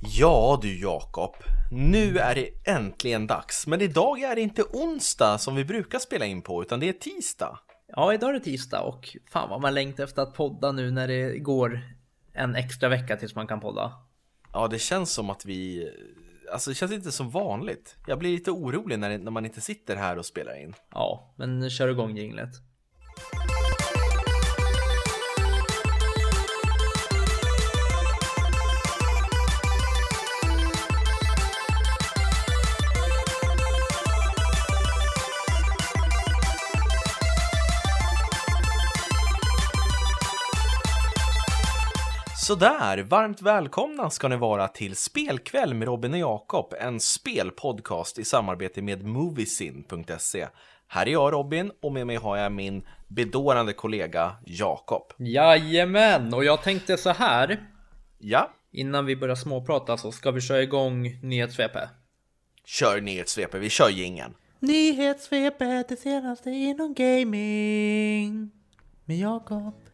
Ja du Jakob, nu är det äntligen dags. Men idag är det inte onsdag som vi brukar spela in på, utan det är tisdag. Ja, idag är det tisdag och fan vad man längtar efter att podda nu när det går en extra vecka tills man kan podda. Ja, det känns som att vi... Alltså det känns inte som vanligt. Jag blir lite orolig när, när man inte sitter här och spelar in. Ja, men kör igång jinglet. Sådär, varmt välkomna ska ni vara till Spelkväll med Robin och Jakob, en spelpodcast i samarbete med Moviesin.se. Här är jag Robin och med mig har jag min bedårande kollega Jakob. Jajamän, och jag tänkte så här. Ja, Innan vi börjar småprata så ska vi köra igång nyhetssvepet. kör nyhetssvepet, vi kör jingeln. Nyhetssvepet, det senaste inom gaming. Med Jakob.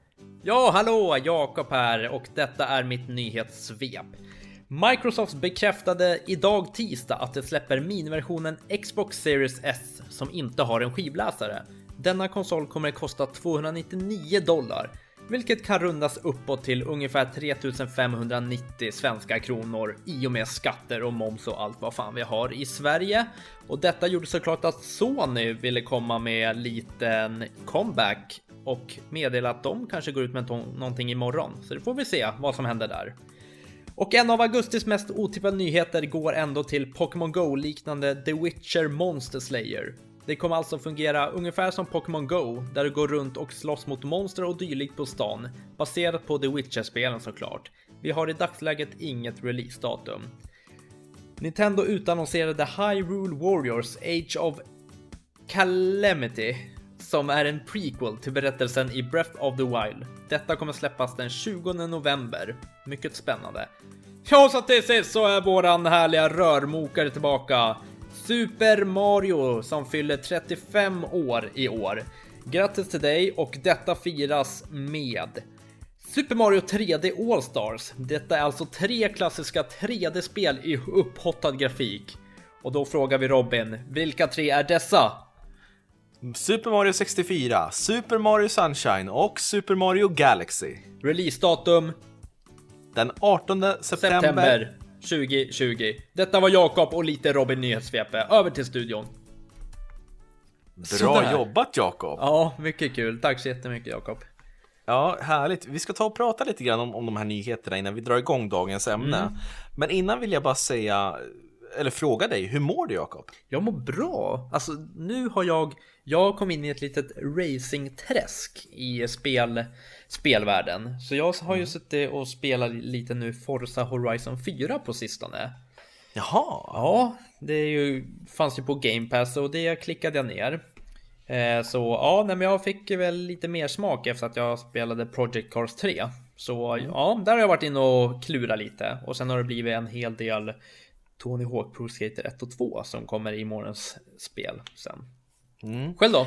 Ja, hallå! Jakob här och detta är mitt nyhetssvep. Microsoft bekräftade idag tisdag att det släpper miniversionen Xbox Series S som inte har en skivläsare. Denna konsol kommer att kosta 299 dollar, vilket kan rundas uppåt till ungefär 3590 svenska kronor i och med skatter och moms och allt vad fan vi har i Sverige. Och detta gjorde såklart att Sony ville komma med liten comeback och meddela att de kanske går ut med någonting imorgon. Så det får vi se vad som händer där. Och en av augustis mest otippade nyheter går ändå till Pokémon Go liknande The Witcher Monster Slayer. Det kommer alltså fungera ungefär som Pokémon Go, där du går runt och slåss mot monster och dylikt på stan, baserat på The Witcher-spelen såklart. Vi har i dagsläget inget releasedatum. Nintendo utannonserade Hyrule Warriors Age of Calamity som är en prequel till berättelsen i Breath of the Wild. Detta kommer släppas den 20 november. Mycket spännande. Ja, så till sist så är våran härliga rörmokare tillbaka. Super Mario som fyller 35 år i år. Grattis till dig och detta firas med Super Mario 3D All-Stars. Detta är alltså tre klassiska 3D-spel i upphottad grafik. Och då frågar vi Robin, vilka tre är dessa? Super Mario 64, Super Mario Sunshine och Super Mario Galaxy. Releasedatum Den 18 september. september 2020. Detta var Jakob och lite Robin nyhetssvepe. Över till studion. Bra Sådär. jobbat Jakob! Ja, mycket kul. Tack så jättemycket Jakob. Ja, härligt. Vi ska ta och prata lite grann om, om de här nyheterna innan vi drar igång dagens ämne. Mm. Men innan vill jag bara säga, eller fråga dig, hur mår du Jakob? Jag mår bra. Alltså nu har jag, jag kom in i ett litet racingträsk i spel, spelvärlden. Så jag har ju suttit och spelat lite nu Forza Horizon 4 på sistone. Jaha, Ja, det är ju, fanns ju på Game Pass och det klickade jag ner. Eh, så ja, nej, men jag fick väl lite mer smak efter att jag spelade Project Cars 3. Så ja, där har jag varit inne och klurat lite. Och sen har det blivit en hel del Tony Hawk Pro Skater 1 och 2 som kommer i morgons spel sen. Själv då?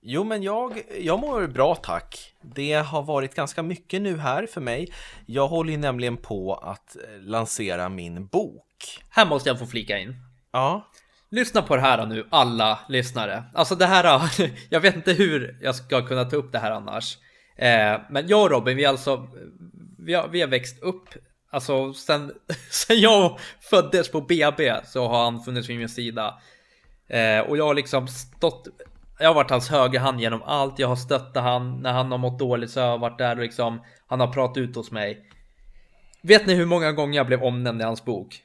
Jo, men jag, jag mår bra tack. Det har varit ganska mycket nu här för mig. Jag håller ju nämligen på att eh, lansera min bok. Här måste jag få flika in. Ja, Lyssna på det här nu, alla lyssnare. Alltså det här, jag vet inte hur jag ska kunna ta upp det här annars. Eh, men jag och Robin, vi alltså, vi har, vi har växt upp, alltså sen, sen jag föddes på BB så har han funnits vid min sida. Eh, och jag har liksom stått, jag har varit hans högerhand genom allt, jag har stöttat han, när han har mått dåligt så har jag varit där och liksom, han har pratat ut hos mig. Vet ni hur många gånger jag blev omnämnd i hans bok?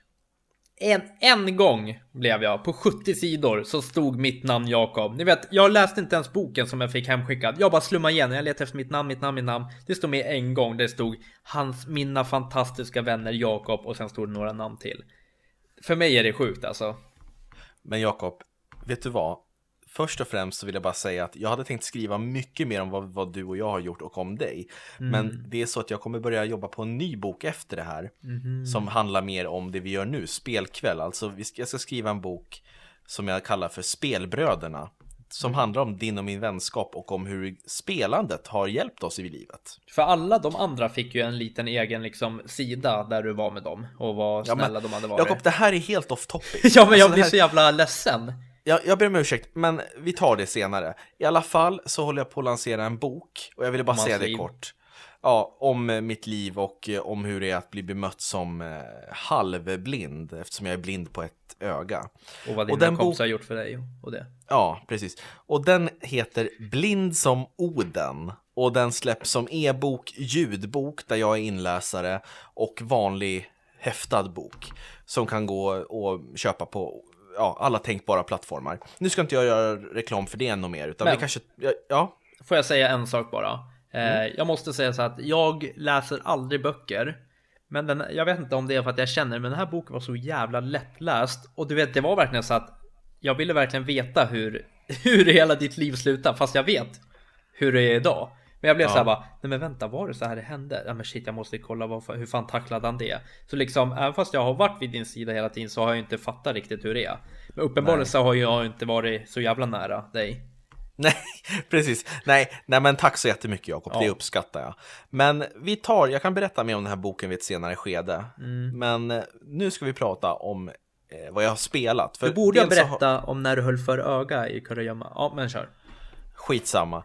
En, en gång blev jag, på 70 sidor, så stod mitt namn Jakob. Ni vet, jag läste inte ens boken som jag fick hemskickad. Jag bara slummade igen, jag letade efter mitt namn, mitt namn, mitt namn. Det stod med en gång, det stod hans, mina fantastiska vänner Jakob och sen stod det några namn till. För mig är det sjukt alltså. men Jakob, vet du vad? Först och främst så vill jag bara säga att jag hade tänkt skriva mycket mer om vad, vad du och jag har gjort och om dig. Men det är så att jag kommer börja jobba på en ny bok efter det här. Som handlar mer om det vi gör nu, spelkväll. Alltså vi ska, jag ska skriva en bok som jag kallar för Spelbröderna. som handlar om din och min vänskap och om hur spelandet har hjälpt oss i livet. För alla de andra fick ju en liten egen liksom sida där du var med dem och vad snälla ja, men, de hade varit. Jakob, det här är helt off topic. ja, men jag alltså, blir här... så jävla ledsen. Jag, jag ber om ursäkt, men vi tar det senare. I alla fall så håller jag på att lansera en bok och jag ville bara säga det liv. kort. Ja, om mitt liv och om hur det är att bli bemött som eh, halvblind eftersom jag är blind på ett öga. Och vad dina och kompisar har gjort för dig och det. Ja, precis. Och den heter Blind som Oden och den släpps som e-bok, ljudbok där jag är inläsare och vanlig häftad bok som kan gå och köpa på ja, alla tänkbara plattformar. Nu ska inte jag göra reklam för det ännu mer, utan Men, vi kanske, ja. Får jag säga en sak bara? Eh, mm. Jag måste säga så att jag läser aldrig böcker. Men den, jag vet inte om det är för att jag känner, men den här boken var så jävla lättläst. Och du vet, det var verkligen så att jag ville verkligen veta hur, hur hela ditt liv slutar, fast jag vet hur det är idag. Men jag blev ja. så här bara, nej men vänta, var det så här det hände? Ja men shit, jag måste kolla vad, hur fan tacklade han det? Så liksom, även fast jag har varit vid din sida hela tiden så har jag inte fattat riktigt hur det är. Men uppenbarligen så har jag inte varit så jävla nära dig. Nej, precis. Nej, nej, men tack så jättemycket Jakob, ja. det uppskattar jag. Men vi tar, jag kan berätta mer om den här boken vid ett senare skede. Mm. Men eh, nu ska vi prata om eh, vad jag har spelat. För du borde jag berätta har... om när du höll för öga i Kurragömma. Ja, men kör. Skitsamma.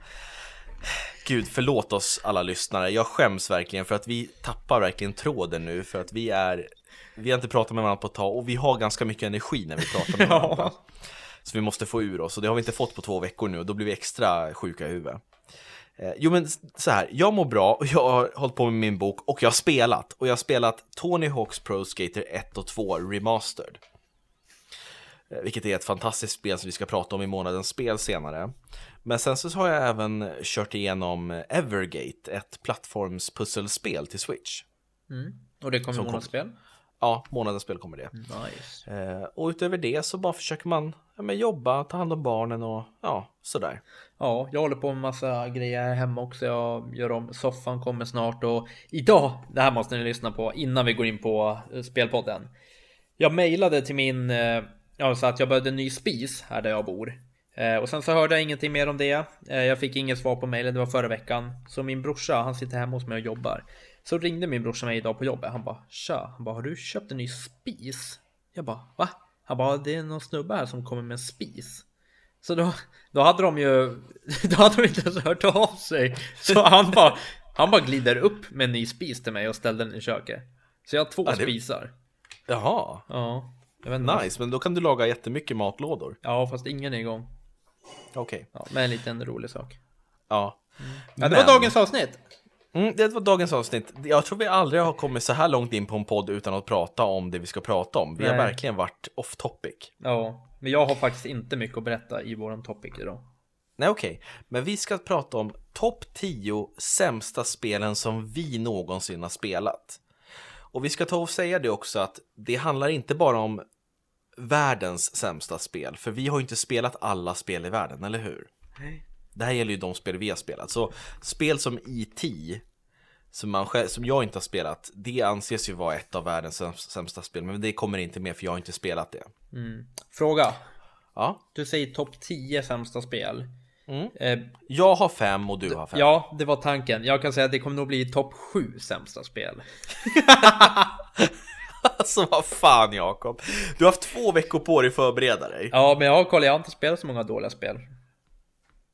Gud, förlåt oss alla lyssnare. Jag skäms verkligen för att vi tappar verkligen tråden nu för att vi är vi har inte pratat med varandra på ett tag och vi har ganska mycket energi när vi pratar med varandra. ja. Så vi måste få ur oss och det har vi inte fått på två veckor nu och då blir vi extra sjuka i huvudet. Eh, jo men så här, jag mår bra och jag har hållit på med min bok och jag har spelat. Och jag har spelat Tony Hawks Pro Skater 1 och 2 Remastered. Eh, vilket är ett fantastiskt spel som vi ska prata om i månadens spel senare. Men sen så har jag även kört igenom Evergate, ett plattformspusselspel till Switch. Mm. Och det kommer månadens spel? Ja, månadens spel kommer det. Nice. Eh, och utöver det så bara försöker man ja, jobba, ta hand om barnen och ja, sådär. Ja, jag håller på med massa grejer här hemma också. Jag gör om, soffan kommer snart och idag, det här måste ni lyssna på innan vi går in på eh, spelpodden. Jag mejlade till min, eh, ja, så att jag behövde en ny spis här där jag bor. Eh, och sen så hörde jag ingenting mer om det. Eh, jag fick inget svar på mejlet, det var förra veckan. Så min brorsa, han sitter hemma hos mig och jobbar. Så ringde min brorsa mig idag på jobbet. Han bara tja, han bara har du köpt en ny spis? Jag bara va? Han bara det är någon snubbe här som kommer med en spis. Så då, då hade de ju, då hade de inte ens hört av sig. Så han bara, han bara glider upp med en ny spis till mig och ställde den i köket. Så jag har två ja, det... spisar. Jaha. Ja. nice, men då kan du laga jättemycket matlådor. Ja, fast ingen är igång. Okej. Okay. Ja, med en liten rolig sak. Ja. Mm. ja det men... var dagens avsnitt. Mm, det var dagens avsnitt. Jag tror vi aldrig har kommit så här långt in på en podd utan att prata om det vi ska prata om. Vi Nej. har verkligen varit off topic. Ja, men jag har faktiskt inte mycket att berätta i våran topic idag. Nej, okej. Okay. Men vi ska prata om topp 10 sämsta spelen som vi någonsin har spelat. Och vi ska ta och säga det också att det handlar inte bara om världens sämsta spel, för vi har ju inte spelat alla spel i världen, eller hur? Nej. Det här gäller ju de spel vi har spelat. Så spel som E.T. Som, man själv, som jag inte har spelat, det anses ju vara ett av världens sämsta spel. Men det kommer inte med för jag har inte spelat det. Mm. Fråga. Ja? Du säger topp 10 sämsta spel. Mm. Eh, jag har fem och du har fem. Ja, det var tanken. Jag kan säga att det kommer nog bli topp 7 sämsta spel. alltså vad fan Jakob. Du har haft två veckor på dig att förbereda dig. Ja, men jag har kollat, jag har inte spelat så många dåliga spel.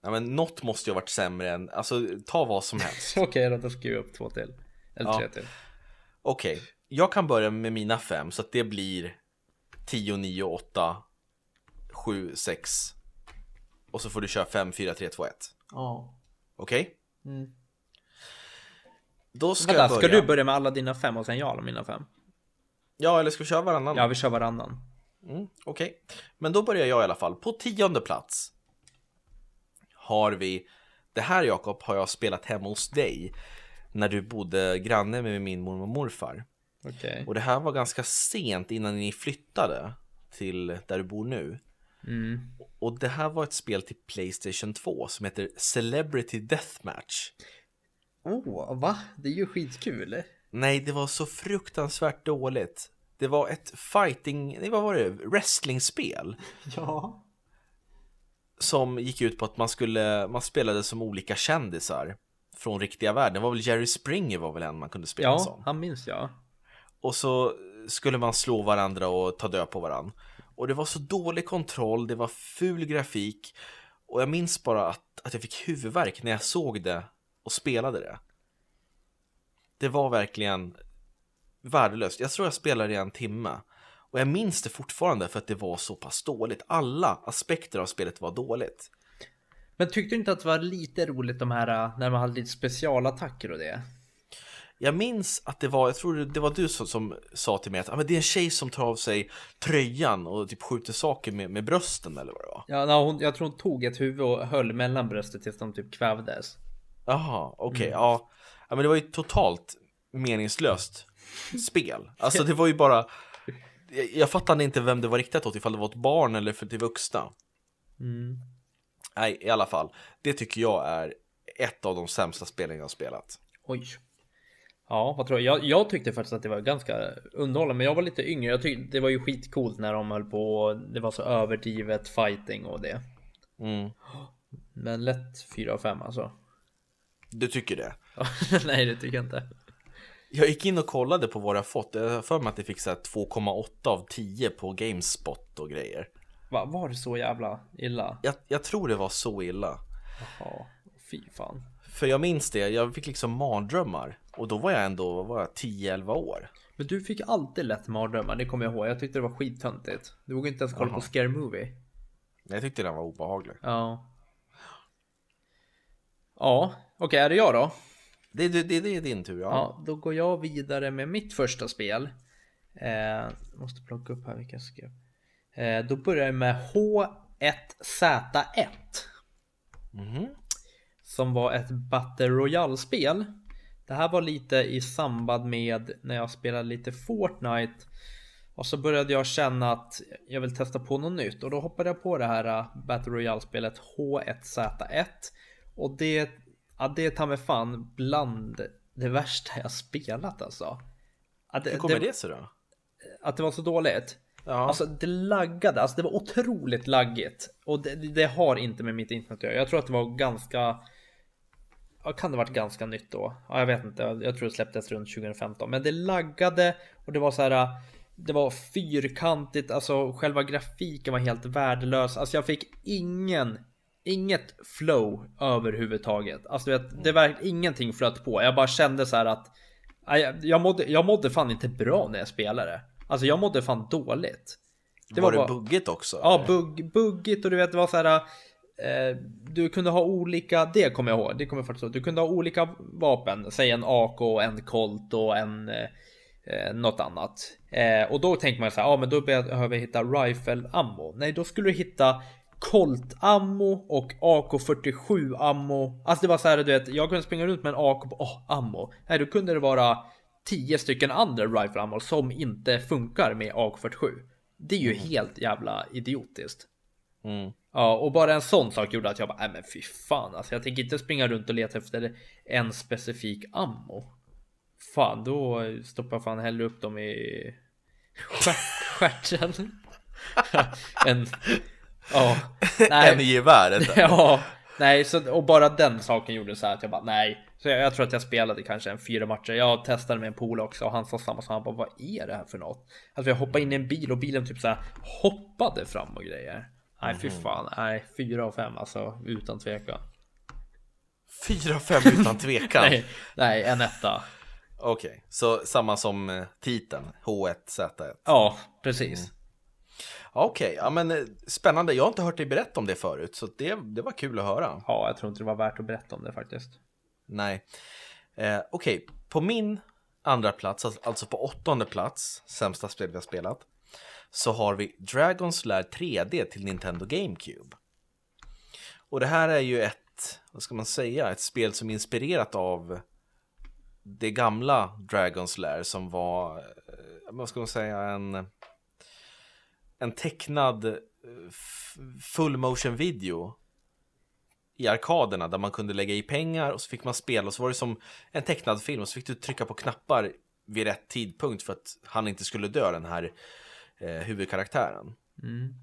Ja men något måste ju ha varit sämre än, alltså ta vad som helst. Okej okay, då skriver jag upp två till. Eller ja. tre till. Okej, okay. jag kan börja med mina fem så att det blir 10, 9, 8, 7, 6. Och så får du köra 5, 4, 3, 2, 1. Ja. Okej? Okay? Mm. Då ska Vänta, jag börja. Ska du börja med alla dina fem och sen jag alla mina fem? Ja, eller ska vi köra varannan? Ja, vi kör varannan. Mm, Okej, okay. men då börjar jag i alla fall. På tionde plats har vi Det här Jakob har jag spelat hemma hos dig När du bodde granne med min mormor och morfar okay. Och det här var ganska sent innan ni flyttade till där du bor nu mm. Och det här var ett spel till Playstation 2 som heter Celebrity Deathmatch Oh, va? Det är ju skitkul! Nej, det var så fruktansvärt dåligt Det var ett fighting, nej vad var det? Wrestlingspel Ja som gick ut på att man skulle, man spelade som olika kändisar från riktiga världen. Det var väl Jerry Springer var väl en man kunde spela ja, som. Ja, han minns jag. Och så skulle man slå varandra och ta död på varandra. Och det var så dålig kontroll, det var ful grafik. Och jag minns bara att, att jag fick huvudvärk när jag såg det och spelade det. Det var verkligen värdelöst. Jag tror jag spelade i en timme. Och jag minns det fortfarande för att det var så pass dåligt. Alla aspekter av spelet var dåligt. Men tyckte du inte att det var lite roligt de här när man hade lite specialattacker och det? Jag minns att det var, jag tror det var du som, som sa till mig att ah, men det är en tjej som tar av sig tröjan och typ skjuter saker med, med brösten eller vad det var. Ja, no, hon, jag tror hon tog ett huvud och höll mellan bröstet tills de typ kvävdes. Jaha, okej, okay, mm. ja. Ja. men det var ju totalt meningslöst spel. Alltså det var ju bara, jag, jag fattade inte vem det var riktat åt, ifall det var ett barn eller för till vuxna. Mm. Nej, i alla fall. Det tycker jag är ett av de sämsta spelen jag har spelat. Oj. Ja, vad tror jag? jag? Jag tyckte faktiskt att det var ganska underhållande, men jag var lite yngre. Jag tyckte det var ju skitcoolt när de höll på. Det var så överdrivet fighting och det. Mm. Men lätt 4 av 5 alltså. Du tycker det? Nej, det tycker jag inte. Jag gick in och kollade på vad har fått. Jag har för mig att det fick 2,8 av 10 på Gamespot och grejer. Va, var det så jävla illa? Jag, jag tror det var så illa. Jaha, fy fan. För jag minns det, jag fick liksom mardrömmar. Och då var jag ändå, var jag 10-11 år. Men du fick alltid lätt mardrömmar, det kommer jag ihåg. Jag tyckte det var skittöntigt. Du vågade inte ens kolla Aha. på Scare Movie. Jag tyckte den var obehaglig. Ja. Ja, okej, okay, är det jag då? Det, det, det, det är din tur, ja. Ja, då går jag vidare med mitt första spel. Eh, måste plocka upp här vilka jag skrev. Eh, då börjar jag med H1Z1. Mm. Som var ett Battle Royale-spel. Det här var lite i samband med när jag spelade lite Fortnite. Och så började jag känna att jag vill testa på något nytt. Och då hoppade jag på det här äh, Battle Royale-spelet H1Z1. Och det, ja, det tar mig fan bland det värsta jag spelat alltså. Att Hur kommer det, det sig då? Att det var så dåligt. Ja. Alltså det laggade, alltså det var otroligt laggigt. Och det, det, har inte med mitt internet att göra. Jag tror att det var ganska Ja, kan det varit ganska nytt då? Ja, jag vet inte. Jag tror det släpptes runt 2015, men det laggade och det var så här. Det var fyrkantigt, alltså själva grafiken var helt värdelös. Alltså jag fick ingen, inget flow överhuvudtaget. Alltså vet, det var ingenting flöt på. Jag bara kände så här att jag mådde, jag mådde fan inte bra när jag spelade. Alltså jag mådde fan dåligt. Det var, var det bara, buggigt också? Ja, bugg, buggigt och du vet det var så här. Eh, du kunde ha olika, det kommer jag ihåg, det kommer jag faktiskt ihåg. Du kunde ha olika vapen, säg en AK, en Colt och en eh, eh, något annat. Eh, och då tänker man så här, ja men då behöver jag hitta rifle ammo. Nej, då skulle du hitta Colt ammo och AK47 ammo. Alltså det var så här, du vet, jag kunde springa runt med en AK på oh, ammo. Nej, då kunde det vara 10 stycken andra rifle ammo som inte funkar med AK47. Det är ju mm. helt jävla idiotiskt. Mm. Ja, och bara en sån sak gjorde att jag bara, nej men fy fan alltså. Jag tänker inte springa runt och leta efter en specifik ammo. Fan, då stoppar jag fan hellre upp dem i stjärten. en, ja, nej. En i geväret. ja, nej, så, och bara den saken gjorde så här att jag bara, nej. Så jag, jag, tror att jag spelade kanske en fyra matcher. Jag testade med en pool också och han sa samma sak. Han bara, vad är det här för något? Alltså jag hoppade in i en bil och bilen typ så här hoppade fram och grejer. Nej fy mhm. fan, nej fyra av fem alltså utan tvekan. Fyra av fem utan tvekan? nej, nej, en etta. Okej, okay. så samma som eh, titeln, H1Z1? Ja, precis. Mm. Okej, okay. ja men eh, spännande. Jag har inte hört dig berätta om det förut, så det, det var kul att höra. Ja, jag tror inte det var värt att berätta om det faktiskt. Nej. Eh, Okej, okay. på min andra plats, alltså på åttonde plats, sämsta spel vi har spelat, så har vi Dragon's Lair 3D till Nintendo GameCube. Och det här är ju ett, vad ska man säga, ett spel som är inspirerat av det gamla Dragon's Lair som var, eh, vad ska man säga, en, en tecknad eh, full motion video i arkaderna där man kunde lägga i pengar och så fick man spela och så var det som en tecknad film och så fick du trycka på knappar vid rätt tidpunkt för att han inte skulle dö den här eh, huvudkaraktären. Mm.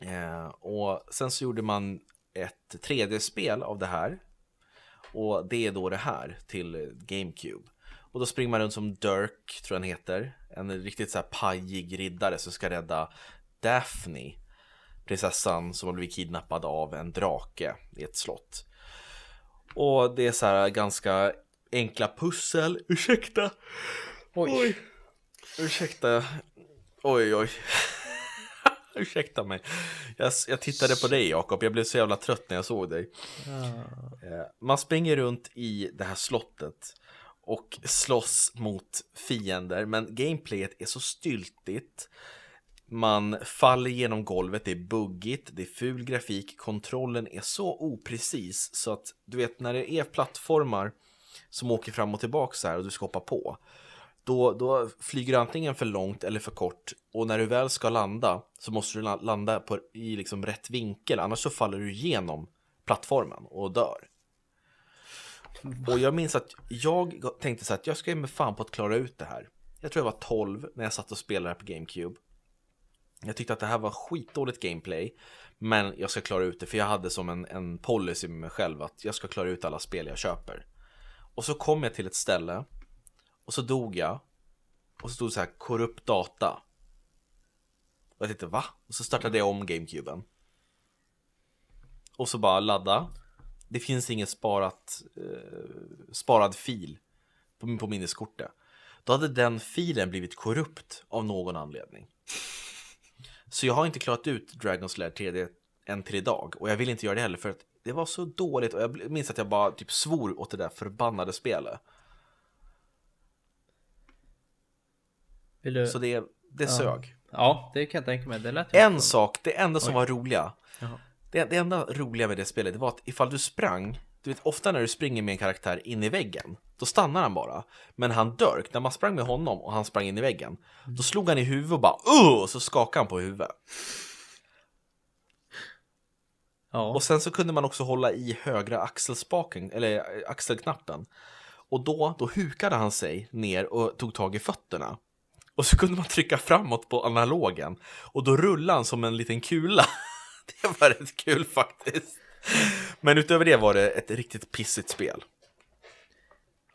Eh, och sen så gjorde man ett 3D-spel av det här. Och det är då det här till GameCube. Och då springer man runt som Dirk, tror jag han heter. En riktigt så här pajig riddare som ska rädda Daphne. Prinsessan som har blivit kidnappad av en drake i ett slott. Och det är så här ganska enkla pussel. Ursäkta! Oj! oj. Ursäkta. Oj, oj. Ursäkta mig. Jag, jag tittade på dig Jakob, jag blev så jävla trött när jag såg dig. Ah. Man springer runt i det här slottet och slåss mot fiender, men gameplayet är så styltigt. Man faller genom golvet, det är buggigt, det är ful grafik, kontrollen är så oprecis så att du vet när det är plattformar som åker fram och tillbaka så här och du ska hoppa på då, då flyger du antingen för långt eller för kort och när du väl ska landa så måste du landa på, i liksom rätt vinkel annars så faller du igenom plattformen och dör. Och jag minns att jag tänkte så att jag ska ge mig fan på att klara ut det här. Jag tror jag var 12 när jag satt och spelade på GameCube. Jag tyckte att det här var skitdåligt gameplay Men jag ska klara ut det för jag hade som en, en policy med mig själv att jag ska klara ut alla spel jag köper Och så kom jag till ett ställe och så dog jag. Och så stod det så här korrupt data. Och jag tänkte va? Och så startade jag om GameCuben. Och så bara ladda. Det finns ingen sparat, eh, sparad fil på, på minneskortet. Då hade den filen blivit korrupt av någon anledning. Så jag har inte klarat ut Dragon's Lair 3D än till idag. Och jag vill inte göra det heller för att det var så dåligt. Och jag minns att jag bara typ svor åt det där förbannade spelet. Du... Så det, det ja. sög. Ja, det kan jag tänka mig. Det lät en sak, det enda som Oj. var roliga. Det, det, enda roliga med det spelet det var att ifall du sprang, du vet ofta när du springer med en karaktär in i väggen, då stannar han bara. Men han Dirk, när man sprang med honom och han sprang in i väggen, då slog han i huvudet och bara och så skakade han på huvudet. Ja. Och sen så kunde man också hålla i högra axelspaken, eller axelknappen. Och då, då hukade han sig ner och tog tag i fötterna. Och så kunde man trycka framåt på analogen och då rullade han som en liten kula. Det var rätt kul faktiskt. Men utöver det var det ett riktigt pissigt spel.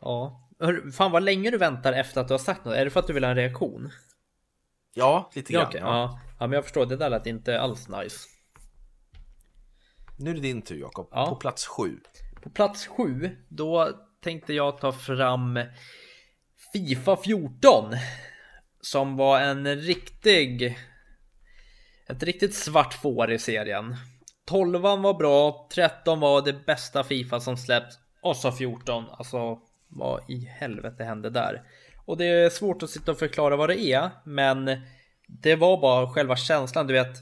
Ja, fan vad länge du väntar efter att du har sagt något. Är det för att du vill ha en reaktion? Ja, lite grann. Ja, okay. ja. ja. men jag förstår. Det där lät inte alls nice. Nu är det din tur Jakob. Ja. På plats sju. På plats sju, då tänkte jag ta fram Fifa 14 som var en riktig ett riktigt svart får i serien. 12 var bra, 13 var det bästa Fifa som släppts och så 14. Alltså vad i helvete hände där? Och det är svårt att sitta och förklara vad det är, men det var bara själva känslan. Du vet,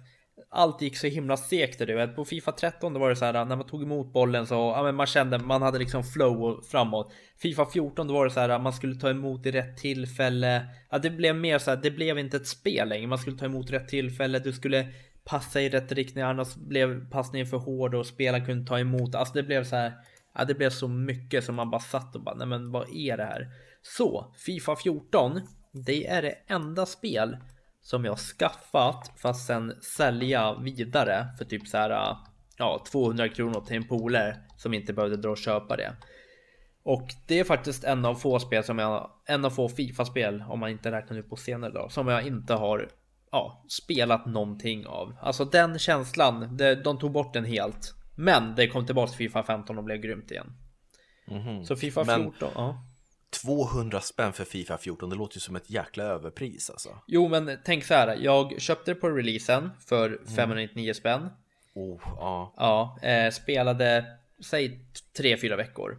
allt gick så himla segt. Du vet. På Fifa 13 då var det så här när man tog emot bollen så ja, men man kände man hade liksom flow framåt. Fifa 14 då var det så här man skulle ta emot i rätt tillfälle. Ja, det blev mer så här. Det blev inte ett spel längre. Man skulle ta emot rätt tillfälle. Du skulle passa i rätt riktning annars blev passningen för hård och spelaren kunde ta emot. Alltså det blev så här. Ja, det blev så mycket som man bara satt och bara nej, men vad är det här? Så Fifa 14. Det är det enda spel som jag skaffat för att sen sälja vidare för typ så här ja, 200 kronor till en polare som inte behövde dra och köpa det. Och det är faktiskt en av få spel som jag, en av få Fifa-spel om man inte räknar nu på senare dag, som jag inte har ja, spelat någonting av. Alltså den känslan, det, de tog bort den helt. Men det kom tillbaka till Fifa 15 och blev grymt igen. Mm -hmm. Så Fifa 14, men, ja. 200 spänn för Fifa 14, det låter ju som ett jäkla överpris alltså. Jo, men tänk så här. Jag köpte det på releasen för 599 mm. spänn. Oh, ja. Ja, eh, spelade, säg 3-4 veckor.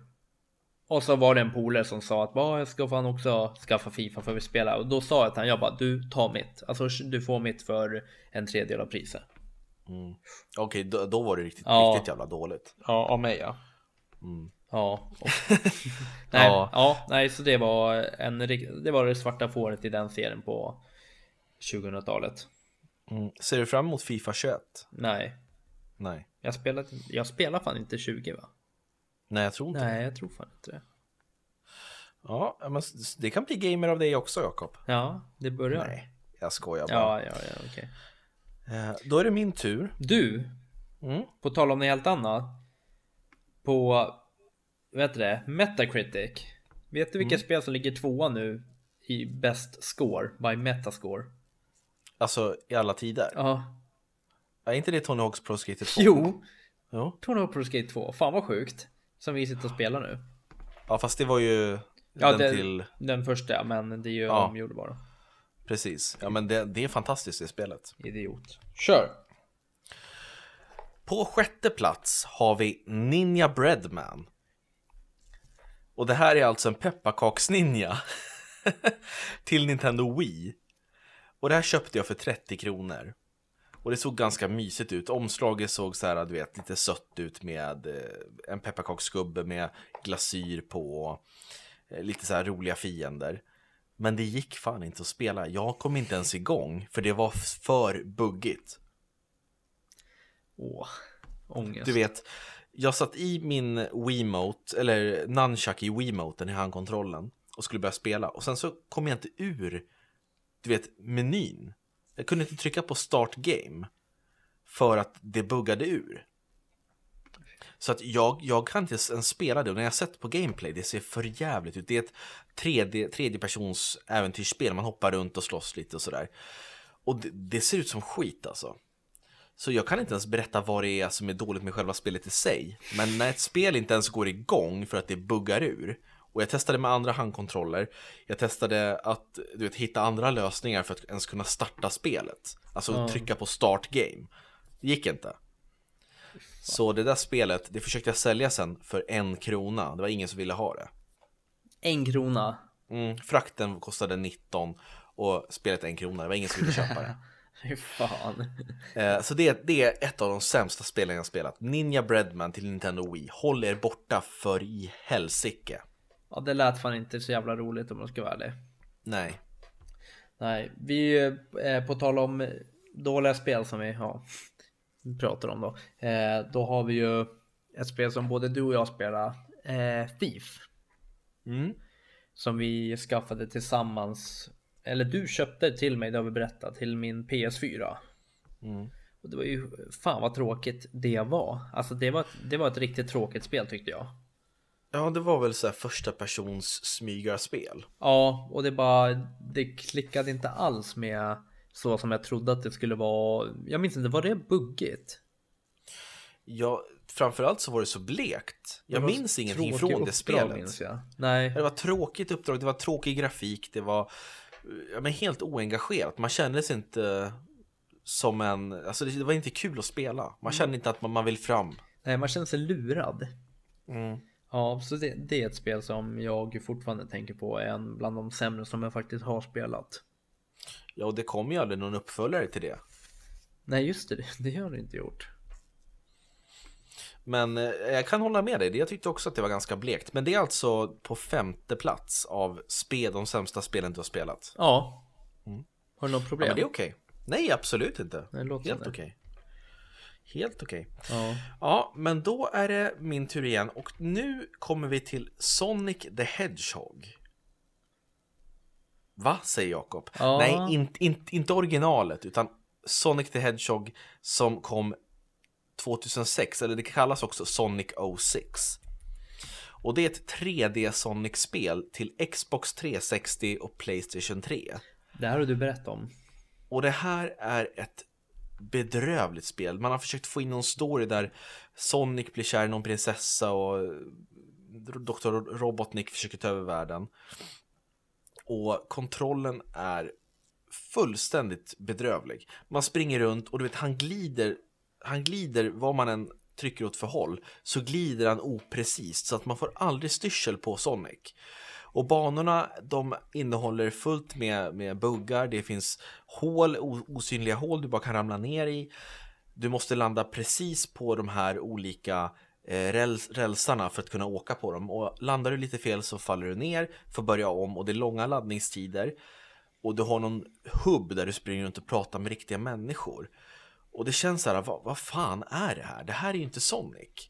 Och så var det en polare som sa att jag ska fan också skaffa Fifa för att spela. Och då sa jag till honom, jag bara du tar mitt. Alltså du får mitt för en tredjedel av priset. Mm. Okej, okay, då, då, var det riktigt, ja. riktigt jävla dåligt. Ja, av mig ja. Mm. Ja. Och, nej, ja. ja, nej, så det var en det var det svarta fåret i den serien på 2000-talet. Mm. Ser du fram emot Fifa 21? Nej. Nej. Jag spelar, jag spelar fan inte 20 va? Nej, jag tror inte Nej, jag tror fan inte det. Ja, men det kan bli gamer av dig också, Jakob. Ja, det börjar. Nej, jag skojar bara. Ja, ja, ja, okej. Eh, då är det min tur. Du, Mm. på tal om något helt annat. På, vad heter det, Metacritic. Vet du vilka spel som ligger tvåa nu i best score by Metascore? Alltså i alla tider. Ja. Är inte det Tony Hawk's Pro Skater 2? Jo, Jo. Tony Hawk Pro Skate 2. Fan vad sjukt. Som vi sitter och spelar nu. Ja fast det var ju Ja, den det- till, Den första, men det är ju Ja. de gjorde bara. Precis. Ja men det, det är fantastiskt det spelet. Idiot. Kör! På sjätte plats har vi Ninja Breadman. Och det här är alltså en pepparkaksninja till Nintendo Wii. Och det här köpte jag för 30 kronor. Och det såg ganska mysigt ut. Omslaget såg så här, du vet, lite sött ut med eh, en pepparkaksgubbe med glasyr på. eh, Lite så här roliga fiender. Men det gick fan inte att spela. Jag kom inte ens igång för det var för buggigt. Åh, ångest. Du vet, jag satt i min Wiimote, eller Nunchuck i Wiimoten i handkontrollen och skulle börja spela och sen så kom jag inte ur, du vet, menyn. Jag kunde inte trycka på start game för att det buggade ur. Så att jag, jag kan inte ens spela det och när jag sett på gameplay, det ser för jävligt ut. Det är ett tredje, tredjepersons äventyrsspel, man hoppar runt och slåss lite och sådär. Och det, det ser ut som skit alltså. Så jag kan inte ens berätta vad det är som är dåligt med själva spelet i sig. Men när ett spel inte ens går igång för att det buggar ur. Och jag testade med andra handkontroller. Jag testade att du vet, hitta andra lösningar för att ens kunna starta spelet. Alltså trycka på start game. Det gick inte. Så det där spelet, det försökte jag sälja sen för en krona. Det var ingen som ville ha det. En krona. Mm, frakten kostade 19 och spelet en krona. Det var ingen som ville köpa det. Fy fan. Eh, Så det, det är ett av de sämsta spelen jag spelat. Ninja Breadman till Nintendo Wii. Håll er borta för i helsike. Ja, det lät fan inte så jävla roligt om man ska vara ärlig. Nej. Nej, vi eh, på tal om dåliga spel som vi ja, pratar om då. Eh, då har vi ju ett spel som både du och jag spelar. Eh, Thief. Mm. Som vi skaffade tillsammans. Eller du köpte till mig, det har vi berättat, till min PS4. Mm. Och det var ju fan vad tråkigt det var. Alltså det var, det var ett riktigt tråkigt spel tyckte jag. Ja, det var väl så här första persons smygarspel. Ja, och det bara, det klickade inte alls med så som jag trodde att det skulle vara. Jag minns inte, var det buggigt? Ja, framförallt så var det så blekt. Jag minns ingenting från det spelet. Nej, Det var tråkigt uppdrag, det var tråkig grafik, det var ja, men helt oengagerat. Man kände sig inte som en, alltså det var inte kul att spela. Man kände inte att man, man vill fram. nej, man känner sig lurad. Mm. Ja, så det, det är ett spel som jag fortfarande tänker på är en bland de sämre som jag faktiskt har spelat. Ja, och det kom ju aldrig någon uppföljare till det. Nej, just det, det har det inte gjort. Men eh, jag kan hålla med dig, jag tyckte också att det var ganska blekt. Men det är alltså på femte plats av spel, de sämsta spelen du har spelat. Ja. Har du något Ja, problem? men det är okej. Nej, absolut inte. Nej, låter Helt okej. Helt okej. Ja. Ja, men då är det min tur igen och nu kommer vi till Sonic the Hedgehog. Va, säger Jakob. Ja. Nej, inte in, inte originalet, utan Sonic the Hedgehog som kom 2006, eller det kallas också Sonic 06. Och det är ett 3D Sonic-spel till Xbox 360 och Playstation 3. Det här har du berättat om. Och det här är ett bedrövligt spel. Man har försökt få in någon story där Sonic blir kär i någon prinsessa och Dr. Robotnik försöker ta över världen. Och kontrollen är fullständigt bedrövlig. Man springer runt och du vet han glider, han glider vad man än trycker åt för håll så glider han oprecist så att man får aldrig styrsel på Sonic. Och banorna de innehåller fullt med, med buggar, det finns hål, osynliga hål du bara kan ramla ner i. Du måste landa precis på de här olika eh, Eh, räls, rälsarna för att kunna åka på dem. Och landar du lite fel så faller du ner, får börja om och det är långa laddningstider. Och du har någon hubb där du springer runt och pratar med riktiga människor. Och det känns så här, vad, vad fan är det här? Det här är ju inte Sonic.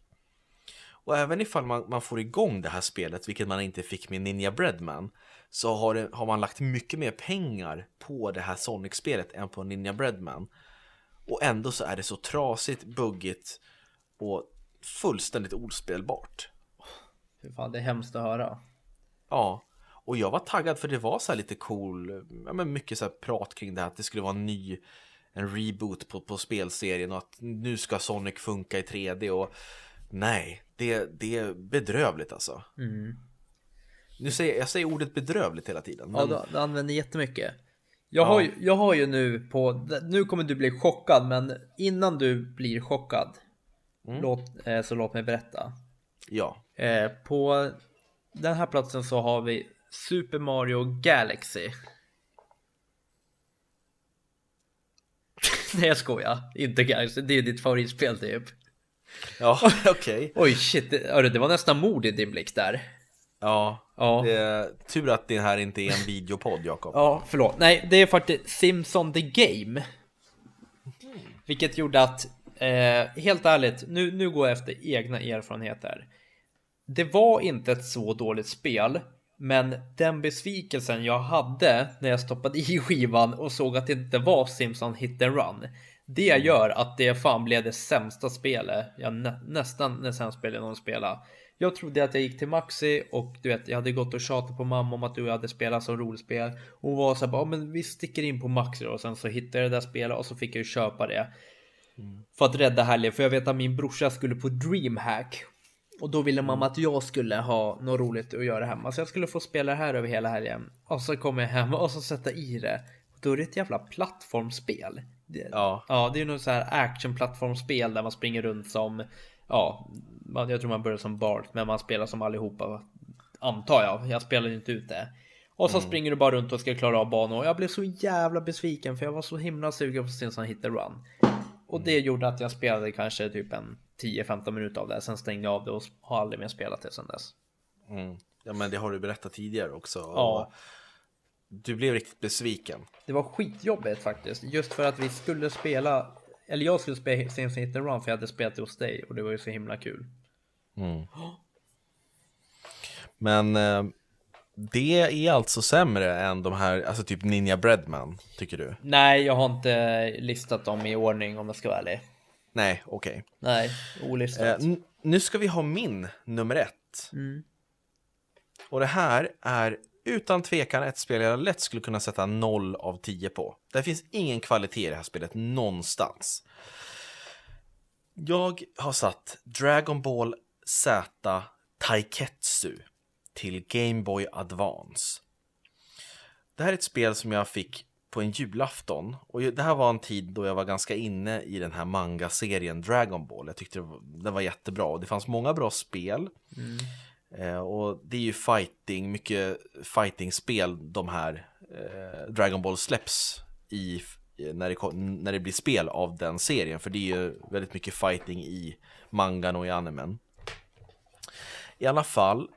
Och även ifall man, man får igång det här spelet, vilket man inte fick med Ninja Breadman, så har, det, har man lagt mycket mer pengar på det här Sonic-spelet än på Ninja Breadman. Och ändå så är det så trasigt, buggigt och fullständigt ospelbart. Fy fan, det är hemskt att höra. Ja, och jag var taggad för det var så här lite cool, ja, men mycket så här prat kring det här att det skulle vara en ny, en reboot på, på spelserien och att nu ska Sonic funka i 3D och nej, det, det är bedrövligt alltså. Mm. Nu säger, jag säger ordet bedrövligt hela tiden. Men... Ja, du, använder jättemycket. Jag, ja. har ju, jag har ju nu på, nu kommer du bli chockad, men innan du blir chockad, mm. låt, eh, så låt mig berätta. Ja. Eh, på den här platsen så har vi Super Mario Galaxy. Nej jag skojar, inte Galaxy, det är ditt favoritspel typ. Ja, okej. Okay. Oj shit, det, det var nästan mod i din blick där. Ja, ja. Är tur att det här inte är en videopodd Jakob. Ja, förlåt. Nej, det är faktiskt Simson the Game. Vilket gjorde att, eh, helt ärligt, nu, nu går jag efter egna erfarenheter. Det var inte ett så dåligt spel, men den besvikelsen jag hade när jag stoppade i skivan och såg att det inte var Simpson hit and run. Det gör att det fan blev det sämsta spelet jag nä nästan det sämsta spelet någon spela. Jag trodde att jag gick till Maxi och du vet, jag hade gått och tjatat på mamma om att du hade spelat som rollspel. Och hon var så här, ja men vi sticker in på Maxi då. Och sen så hittade jag det där spelet och så fick jag ju köpa det. Mm. För att rädda helgen, för jag vet att min brorsa skulle på DreamHack. Och då ville mamma att jag skulle ha något roligt att göra hemma. Så jag skulle få spela det här över hela helgen. Och så kommer jag hem och så sätta i det. Och då är det ett jävla plattformsspel. Ja. Ja, det är nog så här action-plattformsspel där man springer runt som ja, jag tror man börjar som Bart, men man spelar som allihopa. Antar jag. Jag spelar inte ut det. Och så mm. springer du bara runt och ska klara av banor. Och jag blev så jävla besviken för jag var så himla sugen på att se en sån hit and run. Och det gjorde att jag spelade kanske typ en 10-15 minuter av det. Sen stängde jag av det och har aldrig mer spelat det sen dess. Mm. Ja men det har du berättat tidigare också. Ja. Du blev riktigt besviken. Det var skitjobbigt faktiskt. Just för att vi skulle spela eller jag skulle spela Sims Hit and Run för jag hade spelat det hos dig och det var ju så himla kul. Mm. Men eh, det är alltså sämre än de här, alltså typ Ninja Breadman, tycker du? Nej, jag har inte listat dem i ordning om jag ska vara ärlig. Nej, okej. Okay. Nej, olistat. Eh, nu ska vi ha min nummer ett. Mm. Och det här är utan tvekan ett spel jag lätt skulle kunna sätta 0 av 10 på. Det finns ingen kvalitet i det här spelet någonstans. Jag har satt Dragon Ball Z Taiketsu till Game Boy Advance. Det här är ett spel som jag fick på en julafton och det här var en tid då jag var ganska inne i den här manga-serien Dragon Ball. Jag tyckte det var jättebra och det fanns många bra spel. Mm. Eh, och det är ju fighting, mycket fighting-spel de här eh, Dragon Ball släpps i när det, när det blir spel av den serien för det är ju väldigt mycket fighting i mangan och i animen. I alla fall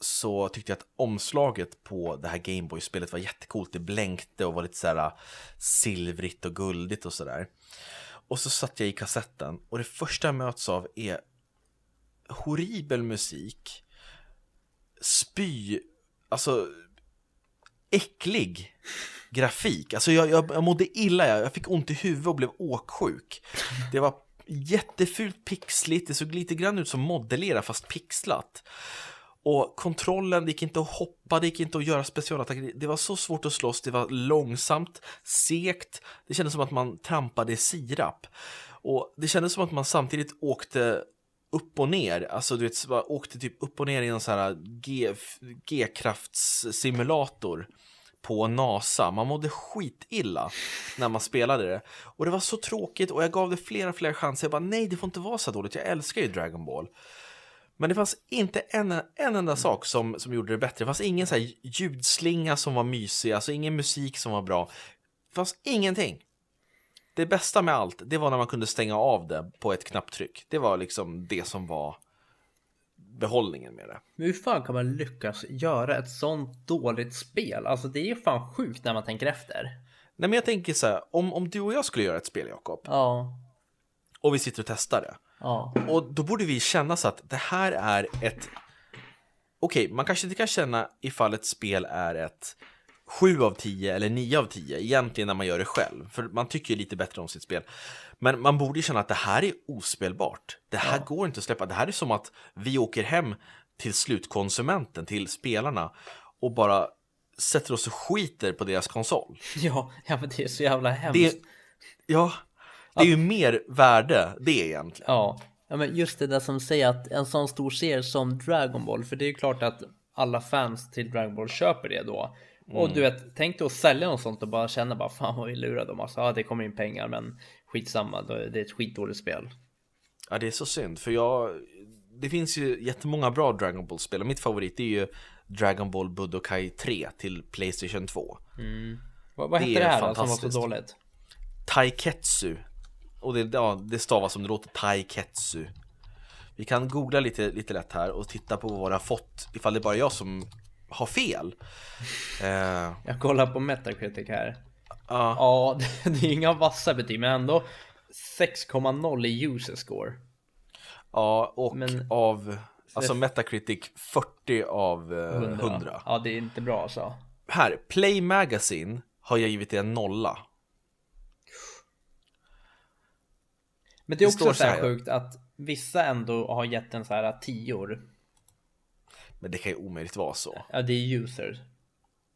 så tyckte jag att omslaget på det här Gameboy-spelet var jättecoolt. Det blänkte och var lite såhär här äh, silvrigt och guldigt och sådär. Och så satt jag i kassetten och det första jag möts av är horribel musik spy, alltså äcklig grafik. Alltså jag, jag, jag mådde illa, jag, jag fick ont i huvudet och blev åksjuk. Det var jättefult pixligt, det såg lite grann ut som modellera fast pixlat. Och kontrollen, det gick inte att hoppa, det gick inte att göra specialattacker. Det var så svårt att slåss, det var långsamt, segt. Det kändes som att man trampade i sirap. Och det kändes som att man samtidigt åkte upp och ner, alltså du vet, åkte typ upp och ner i en sån här G-kraftssimulator på NASA. Man mådde skitilla när man spelade det. Och det var så tråkigt och jag gav det flera, flera chanser. Jag bara nej, det får inte vara så dåligt. Jag älskar ju Dragon Ball. Men det fanns inte en, en enda sak som, som gjorde det bättre. Det fanns ingen så här ljudslinga som var mysig, alltså ingen musik som var bra. Det fanns ingenting det bästa med allt, det var när man kunde stänga av det på ett knapptryck. Det var liksom det som var behållningen med det. Men hur fan kan man lyckas göra ett sånt dåligt spel? Alltså det är ju fan sjukt när man tänker efter. Nej men jag tänker så här, om, om du och jag skulle göra ett spel Jakob. Ja. Och vi sitter och testar det. Ja. Och då borde vi känna så att det här är ett... Okej, okay, man kanske inte kan känna ifall ett spel är ett 7 av 10 eller 9 av 10 egentligen när man gör det själv. För man tycker ju lite bättre om sitt spel. Men man borde ju känna att det här är ospelbart. Det här ja. går inte att släppa. Det här är som att vi åker hem till slutkonsumenten, till spelarna och bara sätter oss och skiter på deras konsol. Ja, ja men det är så jävla hemskt. Det, ja, det är ju mer värde det egentligen. Ja. ja, men just det där som säger att en sån stor serie som Dragon Ball, för det är ju klart att alla fans till Dragon Ball köper det då. Mm. Och du vet, tänk dig att sälja något sånt och bara känna bara fan vad vi lurar dem. Alltså, ja, det kommer in pengar, men skitsamma, det är ett skitdåligt spel. Ja, det är så synd, för jag, det finns ju jättemånga bra Dragon Ball-spel och mitt favorit är ju Dragon Ball Budokai 3 till Playstation 2. Mm. Vad, vad hette det här då, som var så dåligt? Taiketsu. Och det, ja, det stavas som det låter, Taiketsu. Vi kan googla lite, lite lätt här och titta på vad det har fått, ifall det är bara jag som har fel. Uh, jag kollar på Metacritic här. Uh. Ja, det är inga vassa betyg, men ändå 6,0 i user score. Ja, och men, av alltså Metacritic 40 av 100. Eh, 100. Ja, det är inte bra alltså. Här, Play Magazine har jag givit det en nolla. Men det är det också så här, sjukt att vissa ändå har gett en så här tior. Men det kan ju omöjligt vara så. Ja, det är users.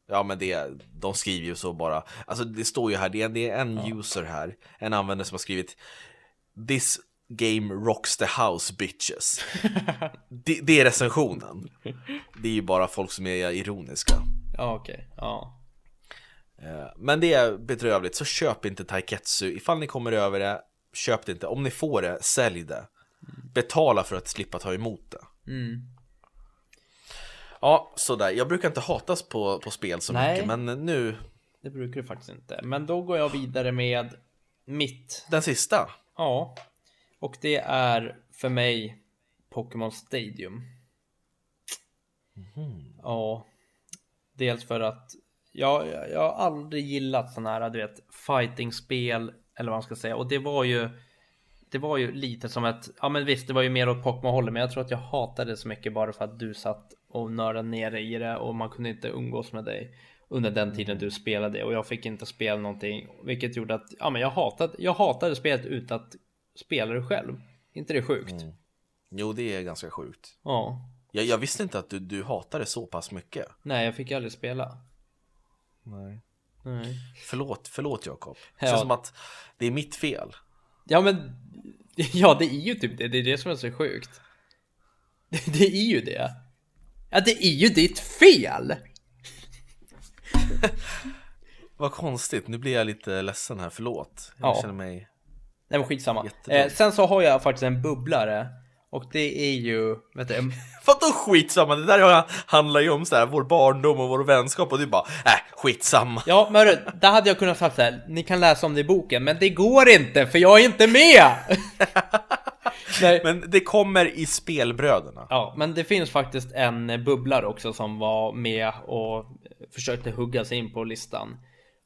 Ja, men det, de skriver ju så bara. Alltså det står ju här, det är, det är en ja. user här, en användare som har skrivit This game rocks the house bitches. det, det, är recensionen. Det är ju bara folk som är ironiska. Ja, okej. Okay. Ja. Eh, men det är bedrövligt, så köp inte Taiketsu. Ifall ni kommer över det, köp det inte. Om ni får det, sälj det. Betala för att slippa ta emot det. Mm. Ja, sådär. Jag brukar inte hatas på, på spel så Nej. mycket, men nu... Det brukar du faktiskt inte. Men då går jag vidare med mitt... Den sista? Ja. Och det är för mig Pokémon Stadium. Mm. Ja. Dels för att jag, jag har aldrig gillat sådana här, du vet, fighting-spel eller vad man ska säga. Och det var ju det var ju lite som ett, ja men visst det var ju mer åt Pokémon-hållet men jag tror att jag hatade det så mycket bara för att du satt och nördade ner i det och man kunde inte umgås med dig under den tiden du spelade och jag fick inte spela någonting vilket gjorde att, ja men jag hatade, jag hatade spelet utan att spela det själv. inte det sjukt? Mm. Jo det är ganska sjukt. Ja. Jag, jag visste inte att du, du hatade så pass mycket. Nej jag fick aldrig spela. Nej. Nej. Förlåt, förlåt Jakob. Det känns som att det är mitt fel. Ja men, ja det är ju typ det, det är det som är så sjukt. Det, det är ju det. Ja det är ju ditt fel! Vad konstigt, nu blir jag lite ledsen här, förlåt. Jag ja. känner mig Nej men skitsamma. Eh, sen så har jag faktiskt en bubblare och det är ju, vet du. Vadå skitsamma? Det där handlar ju om så här, vår barndom och vår vänskap och du bara, äh, skitsamma. Ja, men där hade jag kunnat sagt så här, ni kan läsa om det i boken, men det går inte för jag är inte med! Nej. Men det kommer i spelbröderna. Ja, men det finns faktiskt en bubblare också som var med och försökte hugga sig in på listan.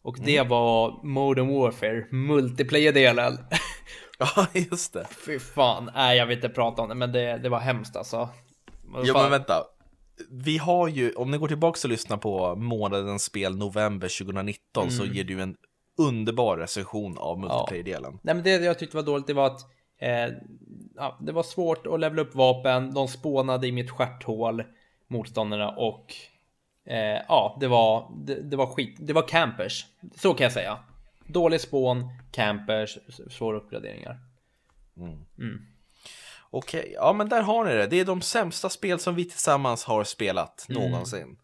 Och det mm. var Modern Warfare, multiplayer-delen. Ja, just det. Fy fan, nej jag vill inte prata om det, men det, det var hemskt alltså. Ja, men vänta. Vi har ju, om ni går tillbaka och lyssnar på månadens spel november 2019 mm. så ger du en underbar recension av multiplayer-delen. Ja. Nej, men det jag tyckte var dåligt, det var att eh, ja, det var svårt att levela upp vapen. De spånade i mitt stjärthål, motståndarna, och eh, ja, det var, det, det, var skit. Det var campers, så kan jag säga. Dålig spån, campers, svåra uppgraderingar. Mm. Mm. Okej, okay. ja men där har ni det. Det är de sämsta spel som vi tillsammans har spelat mm. någonsin.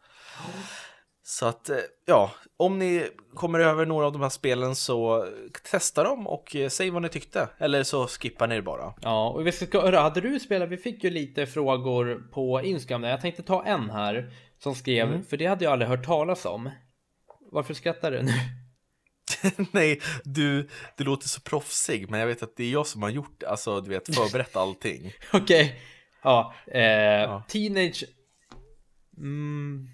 Så att, eh, ja, om ni kommer över några av de här spelen så testa dem och eh, säg vad ni tyckte. Eller så skippar ni det bara. Ja, och vi ska hade du spelat? Vi fick ju lite frågor på Instagram. Jag tänkte ta en här som skrev, mm. för det hade jag aldrig hört talas om. Varför skrattar du nu? Nej, du, du låter så proffsig, men jag vet att det är jag som har gjort, alltså du vet, förberett allting. Okej, okay. ja, eh, ja, Teenage... Mm,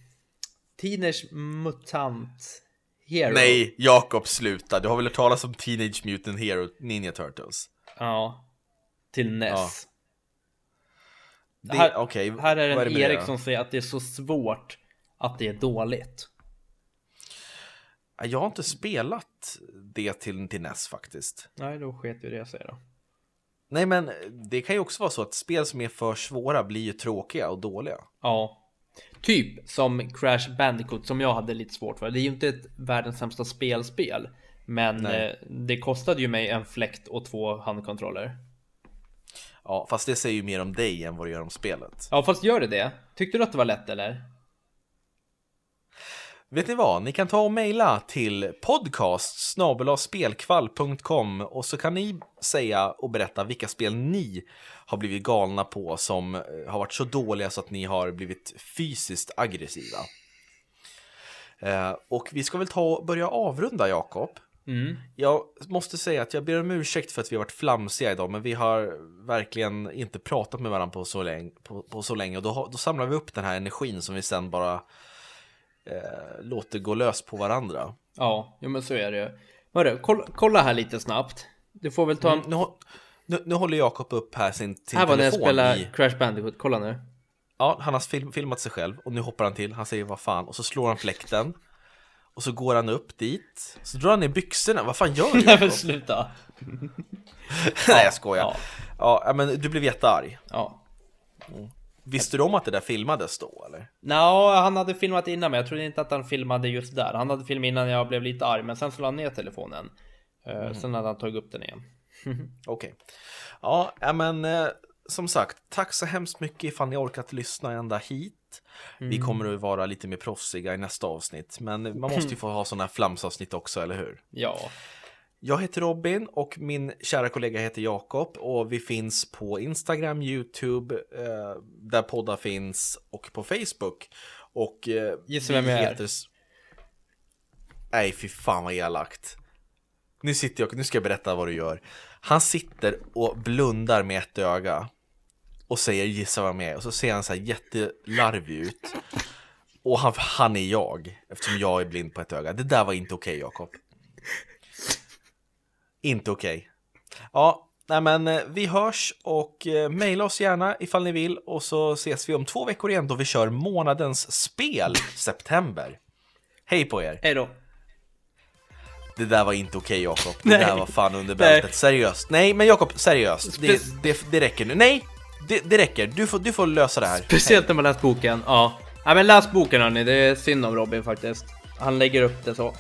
teenage Mutant Hero. Nej, Jakob, sluta. Du har väl hört talas om Teenage Mutant Hero Ninja Turtles? Ja, till NES. Ja. Det, här, okay. här är en är Erik som säger att det är så svårt att det är dåligt. Jag har inte spelat det till, till NES faktiskt. Nej, då sket ju det jag säger då. Nej, men det kan ju också vara så att spel som är för svåra blir ju tråkiga och dåliga. Ja. Typ som Crash Bandicoot som jag hade lite svårt för. Det är ju inte ett världens sämsta spelspel. Men eh, det kostade ju mig en fläkt och två handkontroller. Ja, fast det säger ju mer om dig än vad det gör om spelet. Ja, fast gör det det? Tyckte du att det var lätt eller? Vet ni vad? Ni kan ta och mejla till podcast och så kan ni säga och berätta vilka spel ni har blivit galna på som eh, har varit så dåliga så att ni har blivit fysiskt aggressiva. Eh, och vi ska väl ta och börja avrunda, Jakob. Mm. Jag måste säga att jag ber om ursäkt för att vi har varit flamsiga idag, men vi har verkligen inte pratat med varandra på så länge, på, på så länge och då, då samlar vi upp den här energin som vi sen bara eh, låter gå lös på varandra. Ja, jo men så är det ju. Hörru, kolla, kolla här lite snabbt. Du får väl ta en... Mm, nu, nu, nu håller Jakob upp här sin, sin här var när jag telefon spelade i... Crash Bandicoot, kolla nu. Ja, han har film, filmat sig själv och nu hoppar han till, han säger vad fan och så slår han fläkten. Och så går han upp dit, så drar han ner byxorna, vad fan gör du? Nej men sluta. Nej jag skojar. Ja. Ja. ja, men du blev jättearg. Ja. Visste du om att det där filmades då eller? Nå, han hade filmat innan men jag trodde inte att han filmade just där. Han hade filmat innan jag blev lite arg men sen så la han ner telefonen. Eh, Sen hade han tagit upp den igen. Okej. Ja, ja, men eh, som sagt, tack så hemskt mycket ifall ni orkat lyssna ända hit. Vi kommer att vara lite mer proffsiga i nästa avsnitt, men man måste ju få ha sådana här flamsavsnitt också, eller hur? Ja. Jag heter Robin och min kära kollega heter Jakob och vi finns på Instagram, YouTube, eh, där poddar finns och på Facebook. Och eh, Gissa vem jag är? heter... s- Nej, fy fan vad elakt. Nu sitter jag, nu ska jag berätta vad du gör. Han sitter och blundar med ett öga och säger gissa vad jag är och så ser han så här jättelarvig ut. Och han, han är jag, eftersom jag är blind på ett öga. Det där var inte okej, Jakob. Inte okej. Ja, nej men eh, vi hörs och eh, mejla oss gärna ifall ni vill och så ses vi om två veckor igen då vi kör månadens spel, september. Hej på er! Hej då. Det där var inte okej Jakob, det Nej. där var fan under Nej. bältet, seriöst. Nej men Jakob, seriöst, det, det, det räcker nu. Nej, det, det räcker, du får, du får lösa det här. Speciellt när man läst boken. Ja. ja men läs boken hörni, det är synd om Robin faktiskt. Han lägger upp det så.